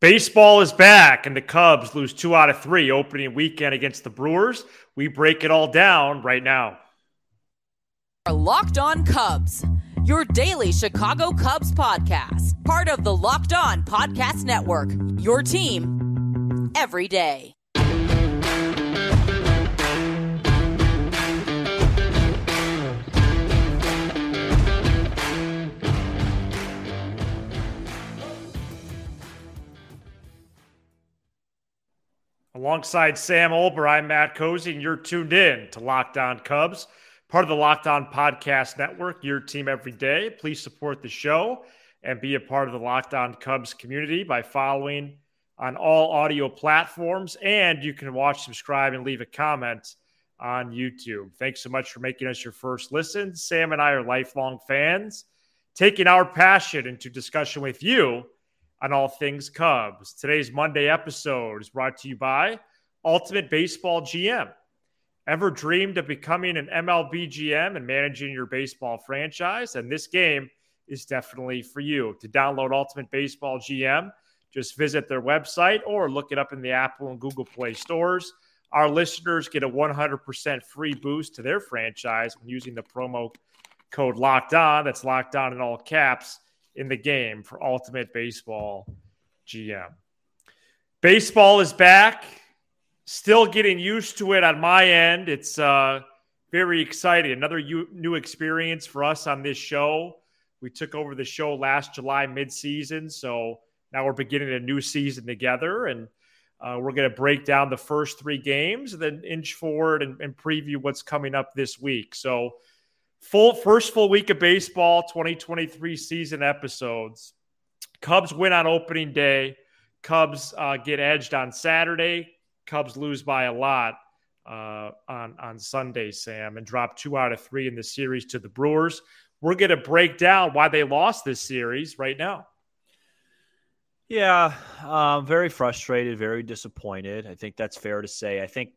Baseball is back, and the Cubs lose two out of three opening weekend against the Brewers. We break it all down right now. Locked On Cubs, your daily Chicago Cubs podcast, part of the Locked On Podcast Network. Your team every day. Alongside Sam Olbur, I'm Matt Cozzi, and you're tuned in to Locked On Cubs, part of the Locked On Podcast Network, your team every day. Please support the show and be a part of the Locked On Cubs community by following on all audio platforms. And you can watch, subscribe, and leave a comment on YouTube. Thanks so much for making us your first listen. Sam and I are lifelong fans, taking our passion into discussion with you on all things Cubs. Today's Monday episode is brought to you by Ultimate Baseball GM. Ever dreamed of becoming an MLB GM and managing your baseball franchise? And this game is definitely for you. To download Ultimate Baseball GM, just visit their website or look it up in the Apple and Google Play stores. Our listeners get a 100% free boost to their franchise when using the promo code locked on. That's locked on in all caps in the game for Ultimate Baseball GM. Baseball is back. Still getting used to it on my end. It's uh, very exciting. Another u- new experience for us on this show. We took over the show last July midseason, so now we're beginning a new season together, and uh, we're going to break down the first three games, and then inch forward and, and preview what's coming up this week. So Full first full week of baseball, 2023 season episodes. Cubs win on opening day. Cubs uh, get edged on Saturday. Cubs lose by a lot uh, on on Sunday, Sam, and drop two out of three in the series to the Brewers. We're going to break down why they lost this series right now. Yeah, um, very frustrated, very disappointed. I think that's fair to say. I think,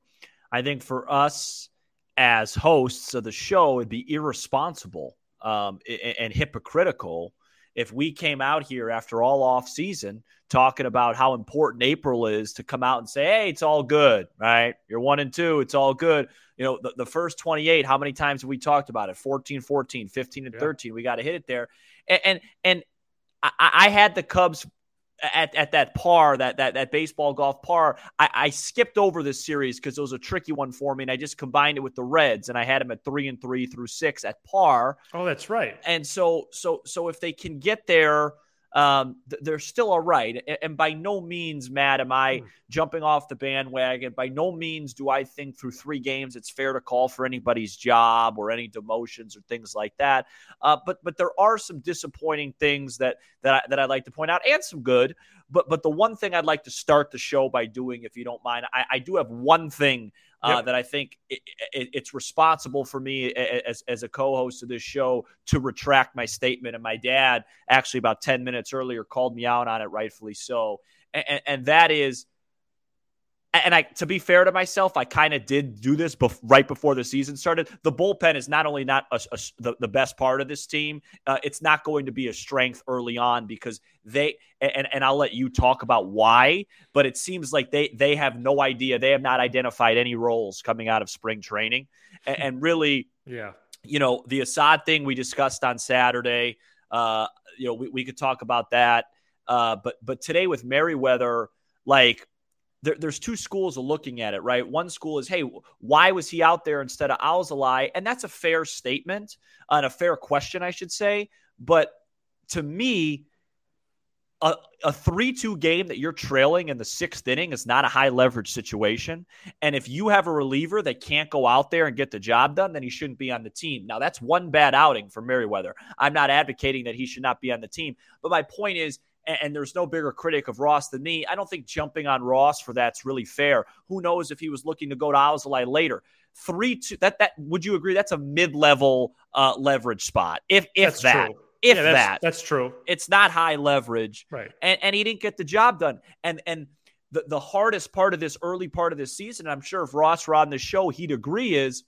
I think for us, as hosts of the show, it'd be irresponsible um, and, and hypocritical if we came out here after all off season talking about how important April is to come out and say, hey, it's all good, right? You're one and two, it's all good. You know, the, the first 28, how many times have we talked about it? 14, 14, 15, and yeah. 13. We got to hit it there. And, and, and I, I had the Cubs at, at that par, that that that baseball golf par, I, I skipped over this series because it was a tricky one for me, and I just combined it with the Reds, and I had them at three and three through six at par. Oh, that's right. And so so so if they can get there um, they're still all right. And by no means, Matt, am I mm. jumping off the bandwagon. By no means do I think through three games it's fair to call for anybody's job or any demotions or things like that. Uh, but but there are some disappointing things that that I, that I'd like to point out, and some good. But but the one thing I'd like to start the show by doing, if you don't mind, I, I do have one thing uh, yep. that I think it, it, it's responsible for me as, as a co host of this show to retract my statement. And my dad, actually, about 10 minutes earlier, called me out on it, rightfully so. And, and that is and I, to be fair to myself, I kind of did do this bef- right before the season started. The bullpen is not only not a, a, the, the best part of this team, uh, it's not going to be a strength early on because they and, and I'll let you talk about why, but it seems like they they have no idea. They have not identified any roles coming out of spring training, and, and really, yeah, you know, the Assad thing we discussed on Saturday. Uh, you know, we, we could talk about that, uh, but but today with Merryweather, like there, there's two schools of looking at it, right? One school is, hey, why was he out there instead of Alzolay? And that's a fair statement and a fair question, I should say. But to me, a, a 3 2 game that you're trailing in the sixth inning is not a high leverage situation. And if you have a reliever that can't go out there and get the job done, then he shouldn't be on the team. Now, that's one bad outing for Merryweather. I'm not advocating that he should not be on the team. But my point is, and, and there's no bigger critic of Ross than me. I don't think jumping on Ross for that's really fair. Who knows if he was looking to go to Alzolay later? Three two that that would you agree that's a mid level uh, leverage spot if if that's that. True. If yeah, that's, that, that's true. It's not high leverage, right? And and he didn't get the job done. And and the the hardest part of this early part of this season, I'm sure if Ross were on the show, he'd agree, is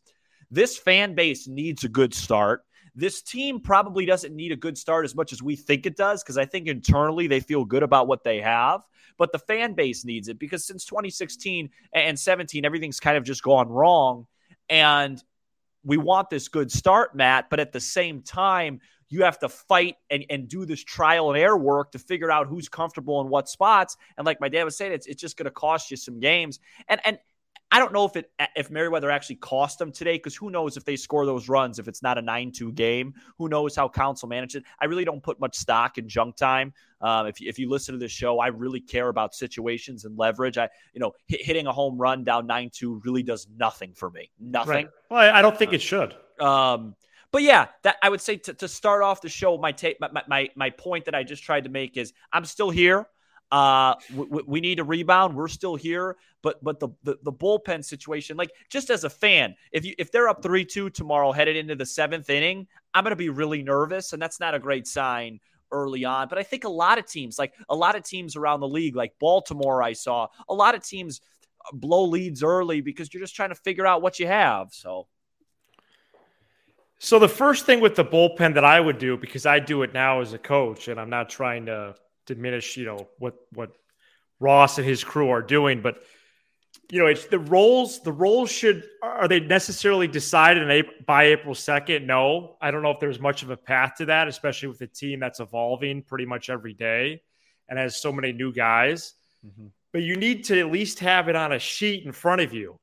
this fan base needs a good start. This team probably doesn't need a good start as much as we think it does because I think internally they feel good about what they have, but the fan base needs it because since 2016 and 17, everything's kind of just gone wrong. And we want this good start, Matt, but at the same time, you have to fight and, and do this trial and error work to figure out who's comfortable in what spots. And like my dad was saying, it's, it's just going to cost you some games. And and I don't know if it if Merryweather actually cost them today because who knows if they score those runs if it's not a nine two game. Who knows how Counsell manages it? I really don't put much stock in junk time. Um, if you, if you listen to this show, I really care about situations and leverage. I you know hit, hitting a home run down nine two really does nothing for me. Nothing. Right. Well, I don't think it should. Um, but yeah, that I would say to, to start off the show, my take, my, my my point that I just tried to make is I'm still here. Uh, we, we, need a rebound. We're still here, but but the, the, the bullpen situation, like just as a fan, if you if they're up three two tomorrow, headed into the seventh inning, I'm gonna be really nervous, and that's not a great sign early on. But I think a lot of teams, like a lot of teams around the league, like Baltimore, I saw a lot of teams blow leads early because you're just trying to figure out what you have. So. So the first thing with the bullpen that I would do, because I do it now as a coach, and I'm not trying to diminish, you know, what what Ross and his crew are doing, but you know, it's the roles. The roles should are they necessarily decided in by April second? No, I don't know if there's much of a path to that, especially with a team that's evolving pretty much every day and has so many new guys. Mm-hmm. But you need to at least have it on a sheet in front of you,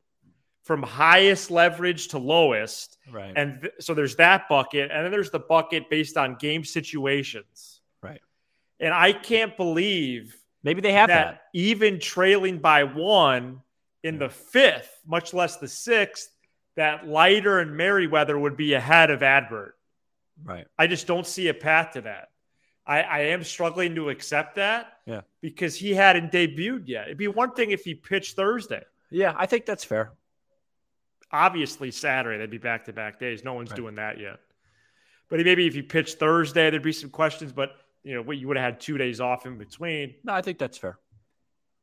from highest leverage to lowest. Right. And th- so there's that bucket, and then there's the bucket based on game situations. And I can't believe maybe they have that, that. even trailing by one in the fifth, much less the sixth, that Leiter and Merryweather would be ahead of Adbert. Right. I just don't see a path to that. I, I am struggling to accept that. Yeah. Because he hadn't debuted yet. It'd be one thing if he pitched Thursday. Yeah, I think that's fair. Obviously, Saturday, they'd be back to back days. No one's right. doing that yet. But maybe if he pitched Thursday, there'd be some questions. But you know, what you would have had two days off in between. No, I think that's fair.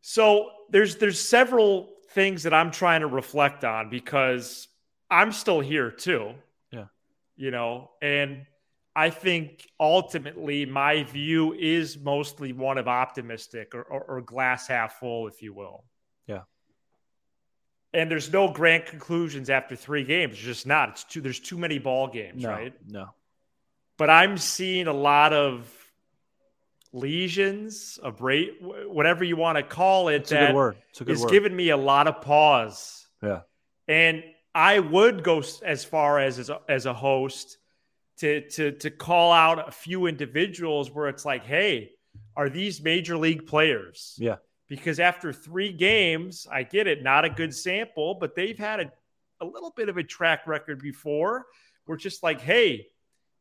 So there's there's several things that I'm trying to reflect on because I'm still here too. Yeah. You know, and I think ultimately my view is mostly one of optimistic or, or, or glass half full, if you will. Yeah. And there's no grand conclusions after three games. It's just not. It's too. There's too many ball games, no, right? No. But I'm seeing a lot of lesions, a break, whatever you want to call it. It's a good word. It's a good is word. giving me a lot of pause. Yeah. And I would go as far as as a, as a host to to to call out a few individuals where it's like, hey, are these major league players? Yeah. Because after three games, I get it, not a good sample, but they've had a, a little bit of a track record before. We're just like, hey,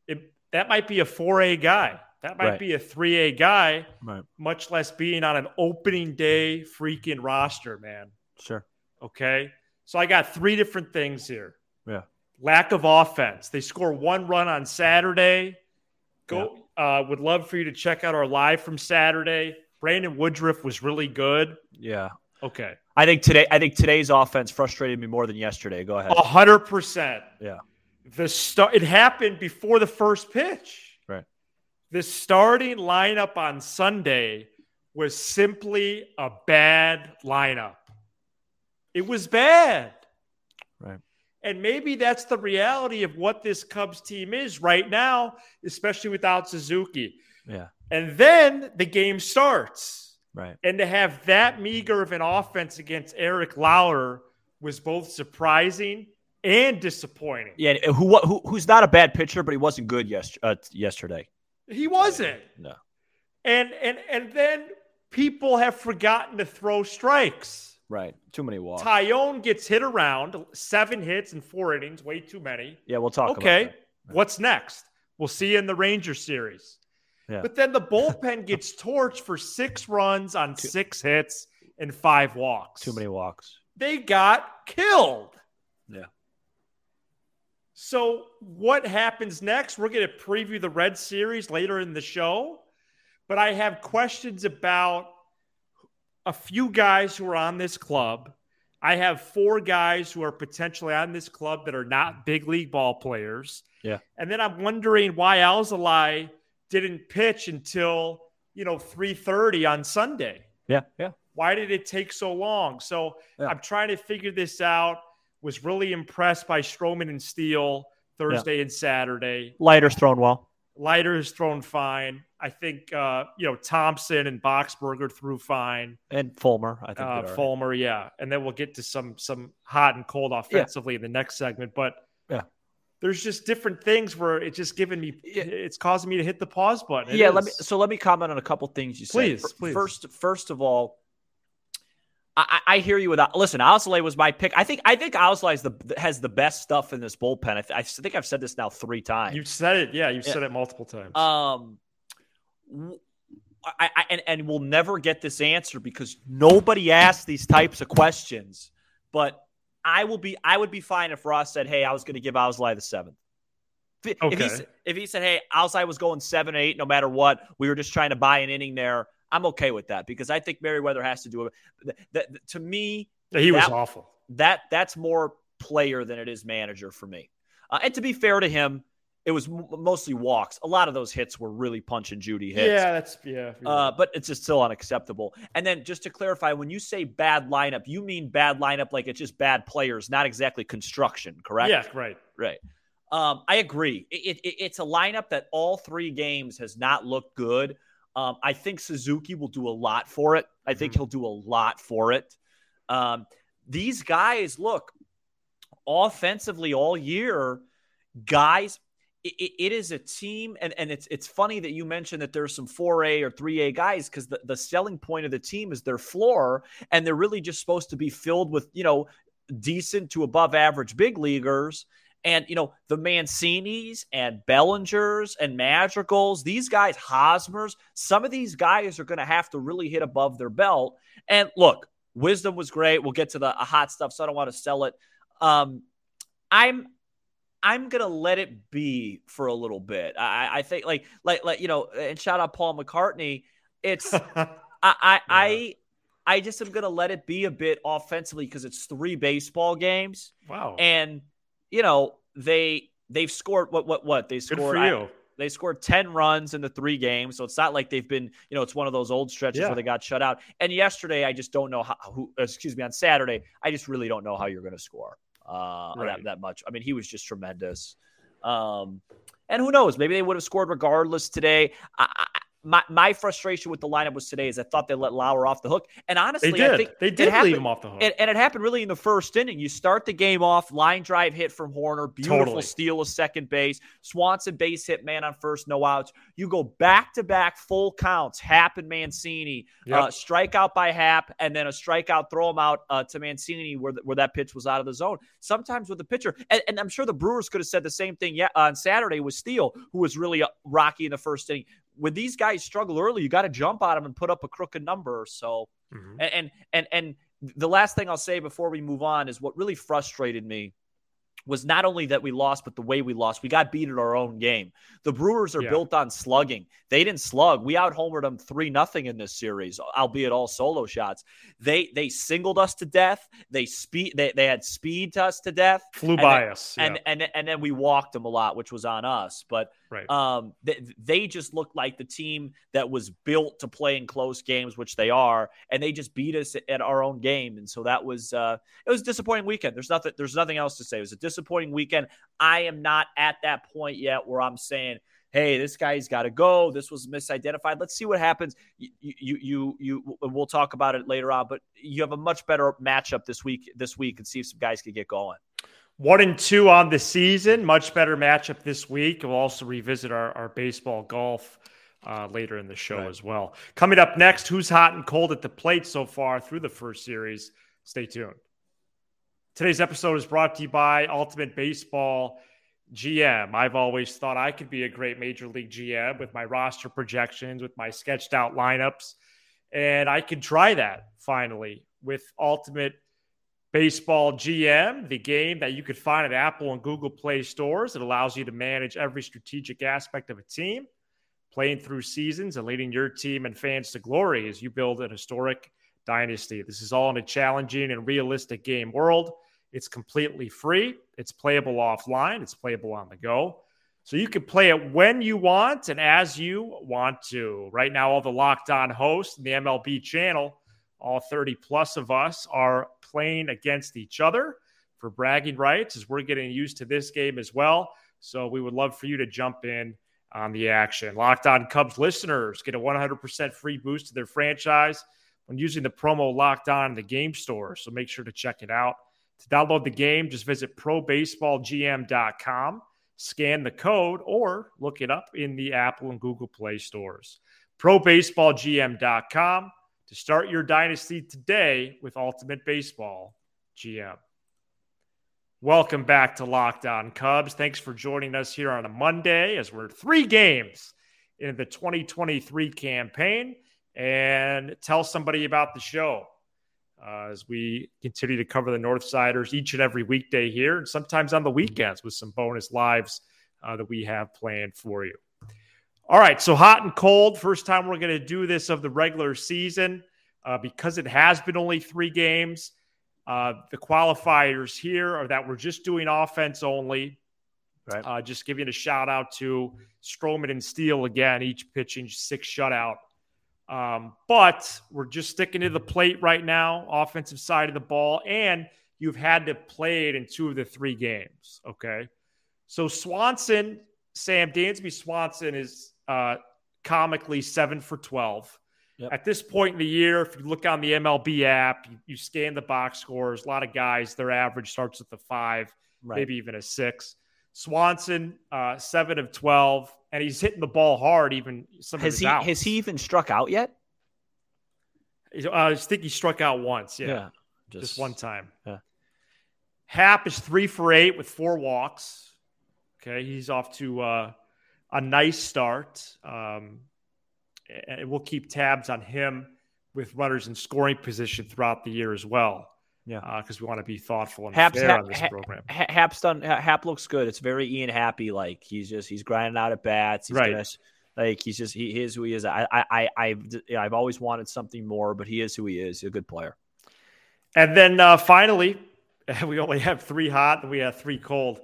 it, that might be a 4A guy. That might right. be a 3A guy, right. much less being on an opening day freaking roster, man. Sure. Okay. So I got three different things here. Yeah. Lack of offense. They score one run on Saturday. Go. Yeah. Uh, would love for you to check out our live from Saturday. Brandon Woodruff was really good. Yeah. Okay. I think today. I think today's offense frustrated me more than yesterday. Go ahead. hundred percent. Yeah. The start. It happened before the first pitch. The starting lineup on Sunday was simply a bad lineup. It was bad. Right. And maybe that's the reality of what this Cubs team is right now, especially without Suzuki. Yeah. And then the game starts. Right. And to have that meager of an offense against Eric Lauer was both surprising and disappointing. Yeah, who, who who's not a bad pitcher, but he wasn't good yes, uh, yesterday. He wasn't. No. And and and then people have forgotten to throw strikes. Right. Too many walks. Taillon gets hit around, seven hits in four innings, way too many. Yeah, we'll talk okay. What's next? We'll see you in the Ranger series. Yeah. But then the bullpen gets torched for six runs on too, six hits and five walks. Too many walks. They got killed. Yeah. So, what happens next? We're going to preview the Red Series later in the show, but I have questions about a few guys who are on this club. I have four guys who are potentially on this club that are not big league ball players. Yeah. And then I'm wondering why Alzolay didn't pitch until, you know, 3:30 on Sunday. Yeah, yeah. Why did it take so long? So Yeah. I'm trying to figure this out. Was really impressed by Stroman and Steele Thursday and Saturday. Leiter's thrown well. Has thrown fine. I think uh, you know Thompson and Boxberger threw fine. And Fulmer, I think. Uh, all right. Fulmer, yeah, and then we'll get to some some hot and cold offensively in the next segment. But Yeah. there's just different things where it's just giving me, it's causing me to hit the pause button. It yeah, let me. So let me comment on a couple things you said. Please, please. First, first of all, I, I hear you. With listen, Alzolay was my pick. I think I think is the has the best stuff in this bullpen. I, th- I think I've said this now three times. You've said it, yeah. You've Yeah. said it multiple times. Um, I, I and, and we'll never get this answer because nobody asks these types of questions. But I will be, I would be fine if Ross said, "Hey, I was going to give Alzolay the seventh. If, if he Okay. if he said, "Hey, Alzolay was going seven, eight, no matter what, we were just trying to buy an inning there," I'm okay with that because I think Merryweather has to do it. Th- th- to me, he was awful. that that's more player than it is manager for me. Uh, and to be fair to him, it was m- mostly walks. A lot of those hits were really punch and Judy hits. Yeah, that's yeah. Uh, but it's just still unacceptable. And then just to clarify, when you say bad lineup, you mean bad lineup like it's just bad players, not exactly construction, correct? yeah, right. Right. Um, I agree. It, it, it's a lineup that all three games has not looked good. Um, I think Suzuki will do a lot for it. I think Mhm. he'll do a lot for it. Um, these guys, look, offensively all year, guys, it, it- it is a team, and, and it's it's funny that you mentioned that there's some 4A or 3A guys because the, the selling point of the team is their floor, and they're really just supposed to be filled with, you know, decent to above average big leaguers. And, you know, the Mancinis and Bellingers and Madrigals, these guys, Hosmers, some of these guys are going to have to really hit above their belt. And look, Wisdom was great. We'll get to the hot stuff, so I don't want to sell it. Um, I'm I'm gonna let it be for a little bit. I, I think like like like you know, and shout out Paul McCartney. It's I I, I I just am gonna let it be a bit offensively because it's three baseball games, wow. and you know they they've scored what what what they scored. I- they scored 10 runs in the three games. So it's not like they've been, you know, it's one of those old stretches Yeah. where they got shut out. And yesterday, I just don't know how, who, excuse me, on Saturday, I just really don't know how you're going to score uh, Right. that, that much. I mean, he was just tremendous. Um, and who knows? Maybe they would have scored regardless today. I, my, my frustration with the lineup was today is I thought they let Lauer off the hook. And honestly, They I did. think They did happened- leave him off the hook. and, and it happened really in the first inning. You start the game off, line drive hit from Hoerner, beautiful Totally. steal of second base, Swanson base hit, man on first, no outs. You go back to back full counts, Happ and Mancini, Yep. uh, strikeout by Happ, and then a strikeout, throw him out uh, to Mancini where, th- where that pitch was out of the zone. Sometimes with the pitcher, and, and I'm sure the Brewers could have said the same thing yeah, on Saturday with Steele, who was really uh, rocky in the first inning. When these guys struggle early, you got to jump on them and put up a crooked number. So, Mhm. and, and and and the last thing I'll say before we move on is what really frustrated me was not only that we lost, but the way we lost. We got beat at our own game. The Brewers are Yeah. built on slugging. They didn't slug. We out homered them three nothing in this series, albeit all solo shots. They they singled us to death. They speed. They, they had speed to us to death. Flew by us. yeah. And and and then we walked them a lot, which was on us. But right. um, they, they just look like the team that was built to play in close games, which they are, and they just beat us at our own game. And so that was uh, it was a disappointing weekend. There's nothing there's nothing else to say. It was a disappointing weekend. I am not at that point yet where I'm saying, hey, this guy's got to go. This was misidentified. Let's see what happens. You, you, you, you, we'll talk about it later on. But you have a much better matchup this week. This week, and see if some guys can get going. One and two on the season. Much better matchup this week. We'll also revisit our, our baseball golf uh, later in the show Right. as well. Coming up next, who's hot and cold at the plate so far through the first series? Stay tuned. Today's episode is brought to you by Ultimate Baseball GM. I've always thought I could be a great major league GM with my roster projections, with my sketched out lineups. And I could try that finally with Ultimate Baseball GM, the game that you could find at Apple and Google Play stores. It allows you to manage every strategic aspect of a team, playing through seasons and leading your team and fans to glory as you build an historic Dynasty. This is all in a challenging and realistic game world. It's completely free. It's playable offline. It's playable on the go. So you can play it when you want and as you want to. Right now, all the locked on hosts in the MLB channel, all 30 plus of us, are against each other for bragging rights as we're getting used to this game as well. So we would love for you to jump in on the action. Locked on Cubs listeners get a 100% free boost to their franchise when using the promo Locked On in the game store. So make sure to check it out. To download the game, just visit probaseballgm.com, scan the code, or look it up in the Apple and Google Play stores. probaseballgm.com to start your dynasty today with Ultimate Baseball GM. Welcome back to Locked On Cubs. Thanks for joining us here on a Monday as we're three games in the 2023 campaign. And tell somebody about the show uh, as we continue to cover the Northsiders each and every weekday here, and sometimes on the weekends with some bonus lives uh, that we have planned for you. All right, so hot and cold. First time we're going to do this of the regular season uh, because it has been only three games. Uh, the qualifiers here are that we're just doing offense only. Right. Uh, just giving a shout out to Stroman and Steele again, each pitching six shutout. Um, but we're just sticking to the plate right now, offensive side of the ball, and you've had to play it in two of the three games. Okay. So Swanson, Sam Dansby Swanson is uh, comically seven for 12. Yep. At this point in the year, if you look on the MLB app, you, you, scan the box scores. A lot of guys, their average starts with a five, right. maybe even a six. Swanson, uh, seven of twelve, and he's hitting the ball hard. Even some has he outs. has he even struck out yet? Uh, I think he struck out once. Yeah, yeah just, just, one time. Yeah. Happ is three for eight with four walks. Okay, he's off to uh, a nice start. Um, and we'll keep tabs on him with runners in scoring position throughout the year as well. Yeah, because uh, we want to be thoughtful and Happ's, fair on this program. Happ's done. Happ looks good. It's very Ian Happy. Like he's just he's grinding out at bats. He's right. Gonna, like he's just he, he is who he is. I I I I've, I've always wanted something more, but he is who he is. He's a good player. And then uh, finally, we only have three hot and we have three cold.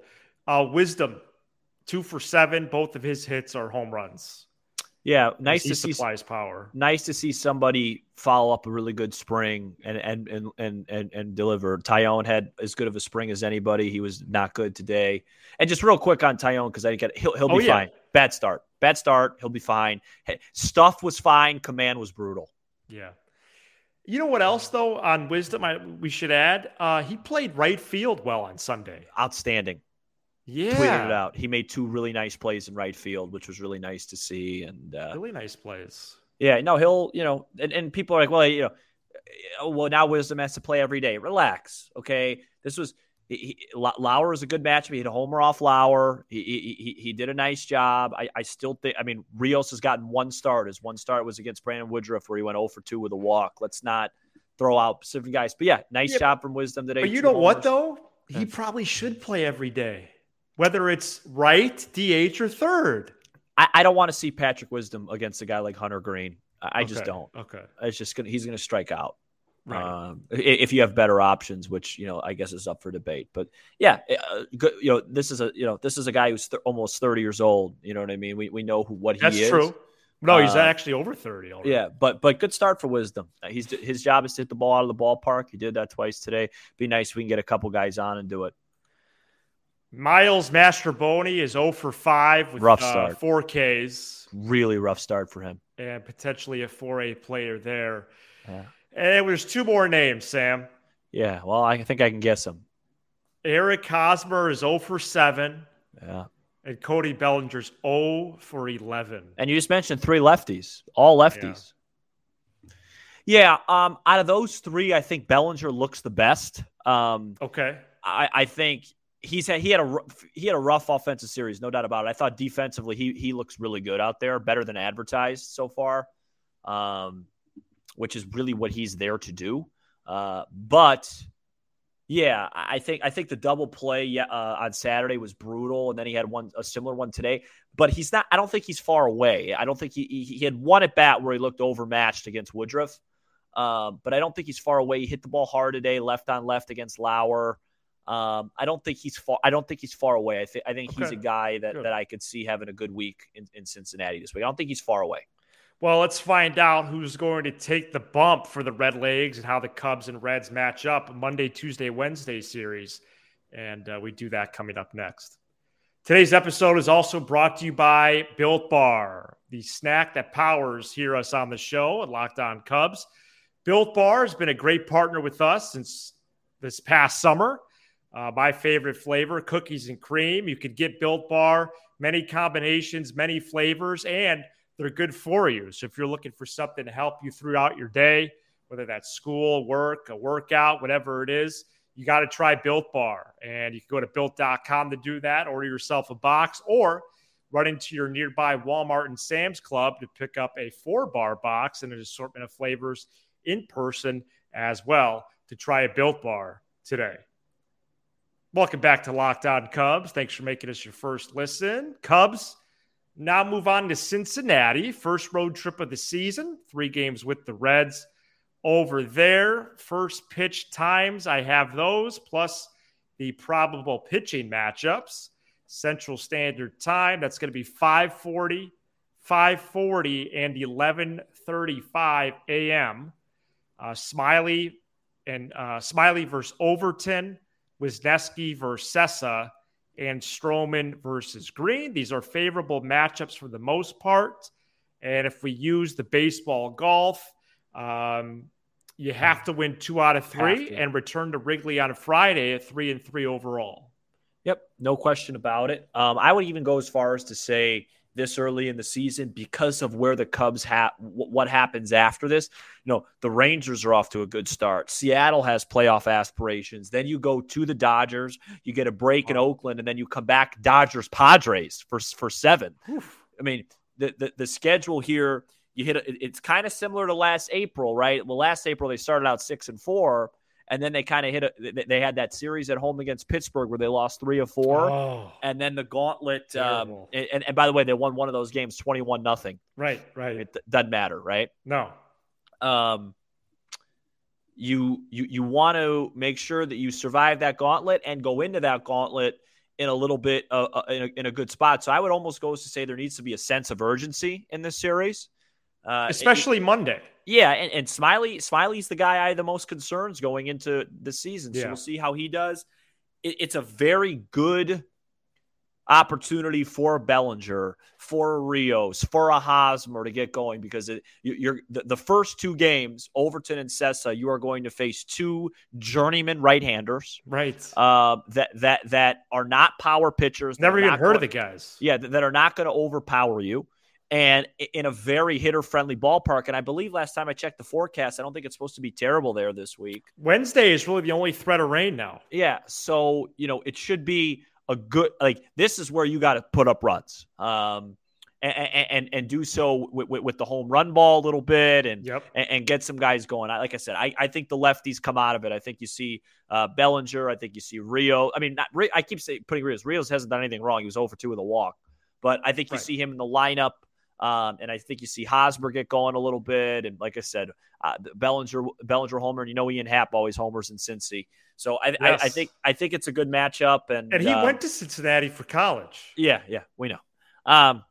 Uh, Wisdom, two for seven. Both of his hits are home runs. Yeah, nice to see supplies power. Nice to see somebody follow up a really good spring and and and and and, and deliver. Taillon had as good of a spring as anybody. He was not good today. And just real quick on Taillon because I get he'll he'll be oh, yeah. fine. Bad start. Bad start. He'll be fine. Stuff was fine. Command was brutal. Yeah. You know what else though on Wisdom I, we should add? Uh, he played right field well on Sunday. Outstanding yeah. tweeted it out. He made two really nice plays in right field, which was really nice to see. And uh, really nice plays. Yeah, no, he'll, you know, and, and people are like, well, you know, oh, well, now Wisdom has to play every day. Relax. Okay. This was, he, he, Lauer was a good match. He hit a homer off Lauer. He, he, he did a nice job. I, I still think, I mean, Rios has gotten one start. His one start was against Brandon Woodruff, where he went 0 for 2 with a walk. Let's not throw out specific guys. But yeah, nice yeah, job from Wisdom today. But you know homers. what, though? He probably should play every day whether it's right, DH, or third. I, I don't want to see Patrick Wisdom against a guy like Hunter Greene. I, I okay. just don't. Okay. It's just gonna he's gonna strike out. Right. Um, if you have better options, which you know I guess is up for debate, but yeah, uh, good, you know this is a you know this is a guy who's th- almost thirty years old. You know what I mean? We we know who what he That's is. True. No, he's uh, actually over thirty already. Yeah, but but good start for Wisdom. He's his job is to hit the ball out of the ballpark. He did that twice today. Be nice if we can get a couple guys on and do it. Miles Mastrobuoni is 0 for 5 with rough uh, start. Uh, 4 Ks. Really rough start for him. And potentially a 4A player there. Yeah. And there's two more names, Sam. Yeah, well, I think I can guess them. Eric Hosmer is 0 for 7. Yeah. And Cody Bellinger's 0 for 11. And you just mentioned three lefties, all lefties. Yeah, yeah um, out of those three, I think Bellinger looks the best. Um, okay. I, I think he's had he had a he had a rough offensive series, no doubt about it. I thought defensively he he looks really good out there, better than advertised so far, um, which is really what he's there to do. Uh, but yeah, I think I think the double play uh, on Saturday was brutal, and then he had one a similar one today. But he's not. I don't think he's far away. I don't think he he, he had one at bat where he looked overmatched against Woodruff. Um, but I don't think he's far away. He hit the ball hard today, left on left against Lauer. Um, I don't think he's far. I don't think he's far away. I think I think okay. he's a guy that, that I could see having a good week in, in Cincinnati this week. I don't think he's far away. Well, let's find out who's going to take the bump for the Red Legs and how the Cubs and Reds match up Monday, Tuesday, Wednesday series. And uh, we do that coming up next. Today's episode is also brought to you by Built Bar, the snack that powers hear us on the show at Locked On Cubs. Built Bar has been a great partner with us since this past summer. Uh, my favorite flavor, cookies and cream. You could get Built Bar, many combinations, many flavors, and they're good for you. So if you're looking for something to help you throughout your day, whether that's school, work, a workout, whatever it is, you got to try Built Bar. And you can go to built.com to do that, order yourself a box, or run into your nearby Walmart and Sam's Club to pick up a four bar box and an assortment of flavors in person as well to try a Built Bar today. Welcome back to Locked On Cubs. Thanks for making us your first listen. Cubs now move on to Cincinnati, first road trip of the season, three games with the Reds over there. First pitch times, I have those, plus the probable pitching matchups. Central Standard Time, that's going to be 540, 540, and 1135 a.m. Uh, Smyly and uh, Smyly versus Overton, Wesneski versus Cessa, and Stroman versus Greene. These are favorable matchups for the most part. And if we use the baseball golf, um, you have to win two out of three and return to Wrigley on a Friday at three and three overall. Yep, no question about it. Um, I would even go as far as to say this early in the season because of where the Cubs have what happens after this. You know, the Rangers are off to a good start. Seattle has playoff aspirations. Then you go to the Dodgers, you get a break in Oakland, and then you come back Dodgers Padres for for seven. Oof. I mean, the, the the schedule here. You hit it's kind of similar to last April, right? Well, last April they started out six and four and then they kind of hit a, they had that series at home against Pittsburgh where they lost three or four, oh, and then the gauntlet. Um, and, and by the way, they won one of those games twenty one nothing. Right, right. It doesn't matter, right? No. Um, you you you want to make sure that you survive that gauntlet and go into that gauntlet in a little bit uh, uh, in, a, in, a, good spot. So I would almost go to say there needs to be a sense of urgency in this series, uh, especially it, Monday. Yeah, and, and Smyly Smyly's the guy I have the most concerns going into the season. So yeah. we'll see how he does. It, it's a very good opportunity for Bellinger, for a Rios, for a Hosmer to get going because it, you, are the, the, first two games, Overton and Cessa, you are going to face two journeyman right-handers, right? Uh, that that that are not power pitchers. Never even heard going, of the guys. Yeah, that, that are not going to overpower you and in a very hitter friendly ballpark. And I believe last time I checked the forecast, I don't think it's supposed to be terrible there this week. Wednesday is really the only threat of rain now. Yeah. So, you know, it should be a good, like, this is where you got to put up runs. Um, and, and, and do so with, with, the home run ball a little bit and yep. and, get some guys going. I, like I said, I, I think the lefties come out of it. I think you see uh, Bellinger. I think you see Rio. I mean, not, I keep saying putting Rios. Rios hasn't done anything wrong. He was over two with a walk, but I think you right. see him in the lineup um, and I think you see Hosmer get going a little bit. And like I said, uh, Bellinger, Bellinger homer, and you know Ian Happ always homers in Cincy. So I, yes. I, I, think I think it's a good matchup. And and he uh, went to Cincinnati for college. Yeah, yeah, we know. Um,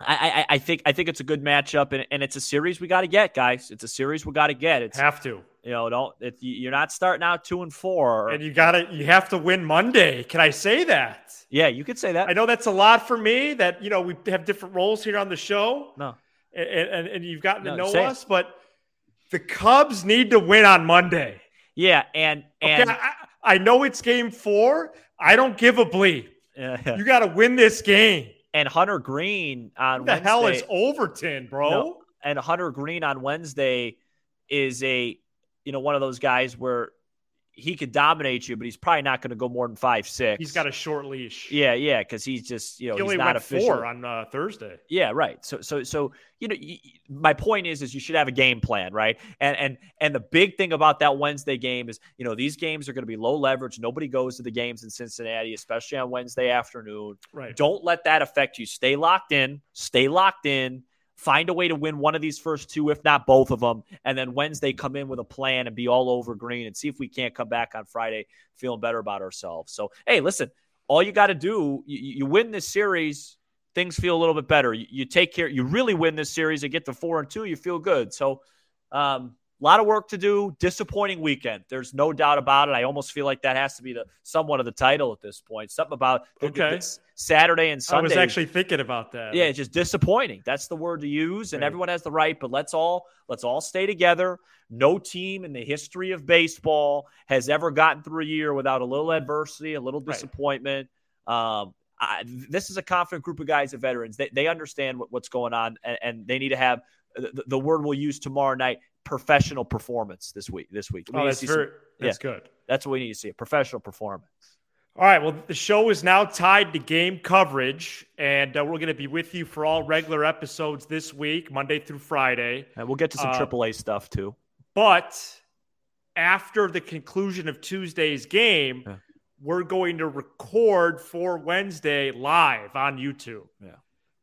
I, I, I think I think it's a good matchup, and, and it's a series we got to get, guys. It's a series we got to get. It's have to. You know, don't if you're not starting out two and four, and you got to you have to win Monday. Can I say that? Yeah, you could say that. I know that's a lot for me. That you know we have different roles here on the show. No, and and, and you've gotten no, to know us, it. but the Cubs need to win on Monday. Yeah, and and okay, I, I, know it's game four. I don't give a bleep. you got to win this game. And Hunter Greene on the Wednesday, hell is Overton, bro? No, and Hunter Greene on Wednesday is a you know, one of those guys where he could dominate you, but he's probably not going to go more than five six. He's got a short leash. Yeah, yeah, because he's just you know he he's not official. four on uh, Thursday. Yeah, right. So so so you know my point is is you should have a game plan, right? And and and the big thing about that Wednesday game is you know these games are going to be low leverage. Nobody goes to the games in Cincinnati, especially on Wednesday afternoon. Right. Don't let that affect you. Stay locked in. Stay locked in. Find a way to win one of these first two, if not both of them, and then Wednesday come in with a plan and be all over Greene and see if we can't come back on Friday feeling better about ourselves. So, hey, listen, all you got to do, you, you, win this series, things feel a little bit better. You, you, take care, you really win this series and get to four and two, you feel good. So, um, a lot of work to do. Disappointing weekend. There's no doubt about it. I almost feel like that has to be the somewhat of the title at this point. Something about okay. Saturday and Sunday. I was actually thinking about that. Yeah, just disappointing. That's the word to use, and right. everyone has the right. But let's all let's all stay together. No team in the history of baseball has ever gotten through a year without a little adversity, a little disappointment. Right. Um, I, this is a confident group of guys, the veterans. They, they understand what, what's going on, and, and they need to have the, the, word we'll use tomorrow night professional performance this week. This week, we oh, that's, very, some, that's yeah, good. That's what we need to see a professional performance. All right. Well, the show is now tied to game coverage, and uh, we're going to be with you for all regular episodes this week, Monday through Friday. And we'll get to some uh, AAA stuff too. But after the conclusion of Tuesday's game, yeah. we're going to record for Wednesday live on YouTube. Yeah.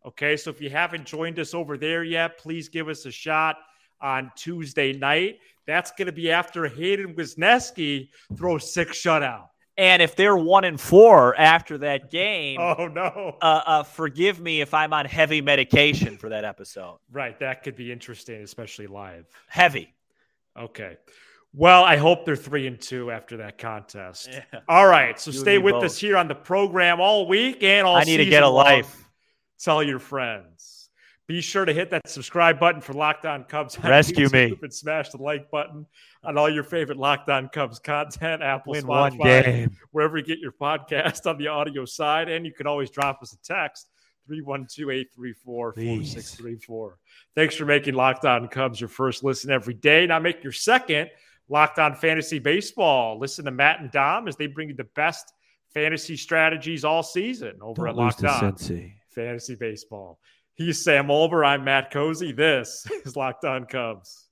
Okay. So if you haven't joined us over there yet, please give us a shot on Tuesday night. That's going to be after Hayden Wesneski throws six shutout. And if they're one and four after that game, oh no! Uh, uh, forgive me if I'm on heavy medication for that episode. Right, that could be interesting, especially live. Heavy. Okay. Well, I hope they're three and two after that contest. Yeah. All right, so you stay with both. us here on the program all week and all. I need to get a long. life. Tell your friends. Be sure to hit that subscribe button for Locked On Cubs. Rescue me. And smash the like button on all your favorite Locked On Cubs content, Apple, Win Spotify, wherever you get your podcast on the audio side. And you can always drop us a text, 312-834-4634. Thanks for making Locked On Cubs your first listen every day. Now make your second Locked On Fantasy Baseball. Listen to Matt and Dom as they bring you the best fantasy strategies all season over Don't at Locked On Fantasy Baseball. He's Sam Olbur. I'm Matt Cozzi. This is Locked On Cubs.